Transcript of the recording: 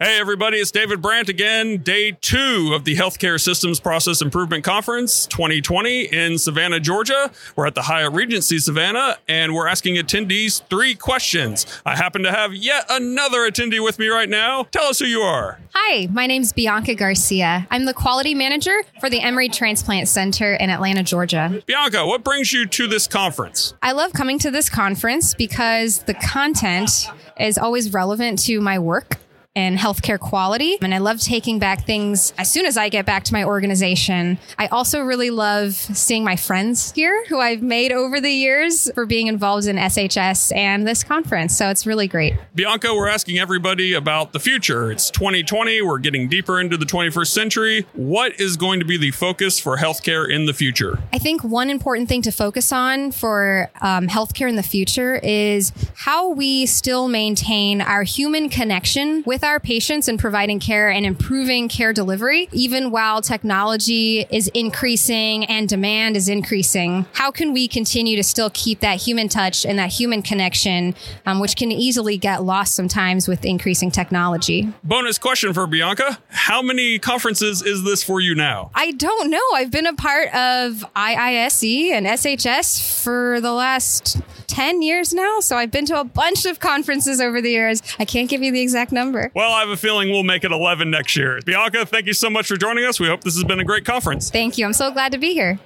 Hey, everybody, it's David Brandt again. Day two of the Healthcare Systems Process Improvement Conference 2020 in Savannah, Georgia. We're at the Hyatt Regency Savannah, and we're asking attendees three questions. I happen to have yet another attendee with me right now. Tell us who you are. Hi, my name's Bianca Garcia. I'm the quality manager for the Emory Transplant Center in Atlanta, Georgia. Bianca, what brings you to this conference? I love coming to this conference because the content is always relevant to my work and healthcare quality. And I love taking back things as soon as I get back to my organization. I also really love seeing my friends here who I've made over the years for being involved in SHS and this conference. So it's really great. Bianca, we're asking everybody about the future. It's 2020. We're getting deeper into the 21st century. What is going to be the focus for healthcare in the future? I think one important thing to focus on for um, healthcare in the future is how we still maintain our human connection with our patients and providing care and improving care delivery, even while technology is increasing and demand is increasing. How can we continue to still keep that human touch and that human connection, um, which can easily get lost sometimes with increasing technology? Bonus question for Bianca How many conferences is this for you now? I don't know. I've been a part of IISE and SHS for the last 10 years now. So I've been to a bunch of conferences over the years. I can't give you the exact number. Well, I have a feeling we'll make it 11 next year. Bianca, thank you so much for joining us. We hope this has been a great conference. Thank you. I'm so glad to be here.